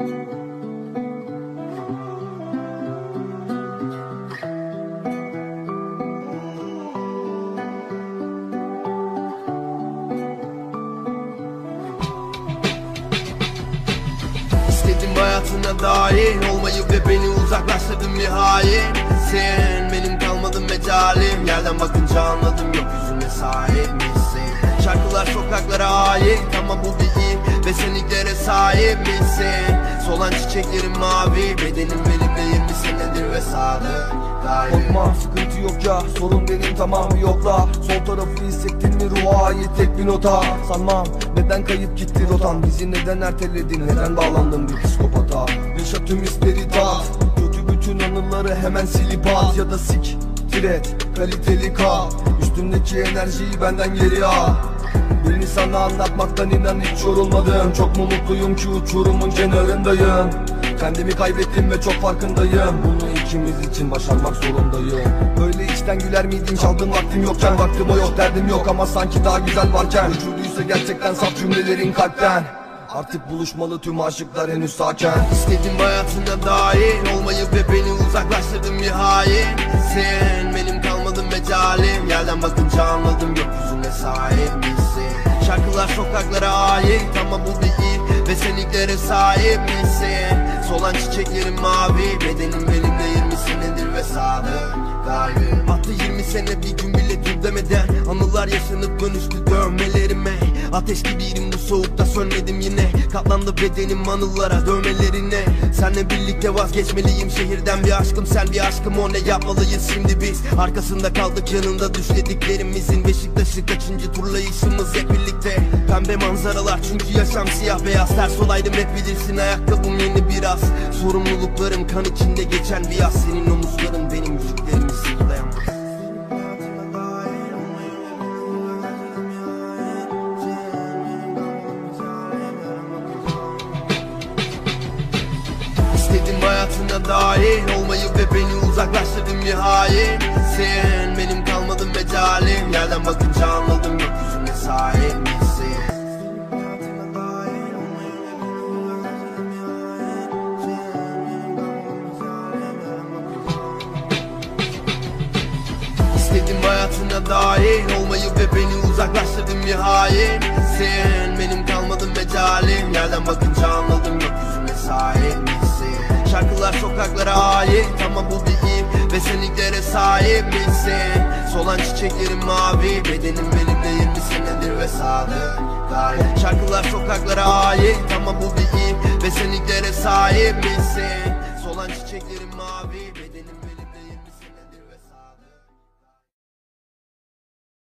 İstedim hayatına dahil olmayı ve beni uzaklaştırdın nihayet Sen benim kalmadı mecalim Yerden bakınca anladım gökyüzüne sahip misin? Şarkılar sokaklara ait ama bu bir in ve senliklere sahip misin? Solan çiçeklerin mavi. Bedenim benimle 20 senedir ve sadık Korkma sıkıntı yok ya sorun benim tamam bir yokla. Sol tarafı hissettin mi ruha ait tek bir nota. Sanmam neden kayıp gitti rotan Bizi neden erteledin? Neden bağlandın bir psikopata? Yaşa tüm hisleri tat Kötü bütün anıları hemen silip at. Ya da sik tiret kaliteli kal. Üstümdeki enerjiyi benden geri al Birini sana anlatmaktan inan hiç yorulmadım. Çok mu mutluyum ki uçurumun kenarındayım. Kendimi kaybettim ve çok farkındayım. Bunu ikimiz için başarmak zorundayım. Böyle içten güler miydin? Çaldığın vaktim yokken Vaktim o yok derdim yok. Ama sanki daha güzel varken Uçurduysa gerçekten saf cümlelerin kalpten. Artık buluşmalı tüm aşıklar henüz sakin İstedim hayatına dahil Olmayı ve beni uzaklaştırdın bir hain Sen benim kalmadın mecalim. Yerden bakınca anladım gökyüzüne sahip misin sokaklara ait ama bu bir ilk Ve senliklere sahip misin? Solan çiçeklerin mavi Bedenim benimle 20 senedir ve sadık kalbim Attı 20 sene bir gün bile dur demeden Anılar yaşanıp dönüştü dövmelerime Ateş gibiydim bu soğukta sönmedim yine. Katlandı bedenim anılara dövmelerine Senle birlikte vazgeçmeliyim şehirden bir aşkım. Sen bir aşkım o ne yapmalıyız şimdi biz? Arkasında kaldık yanında düşlediklerimizin Beşiktaş'ı kaçıncı turlayışımız? Hep birlikte Pembe manzaralar. Çünkü yaşam siyah beyaz Ters olaydım hep bilirsin ayakkabım yeni biraz. Sorumluluklarım kan içinde geçen bir yaz. Senin omuzların benim yüklerimi sırtlayamaz İstedim hayatına dahil Olmayı ve beni uzaklaştırdın bir hain Sen benim kalmadın mecalim. Yerden bakınca anladım gökyüzüne sahip misin hayatına dahil Olmayı ve beni uzaklaştırdın bir hain. Sen benim kalmadın mecalim. Yerden bakınca anladım gökyüzüne sahip misin? Şarkılar sokaklara ait ama bu bir ilk Ve senliklere sahip misin? Solan çiçeklerin mavi Bedenim benimle 20 senedir ve sadık Gayet. Şarkılar sokaklara ait ama bu bir ilk Ve senliklere sahip misin? Solan çiçeklerin mavi Bedenim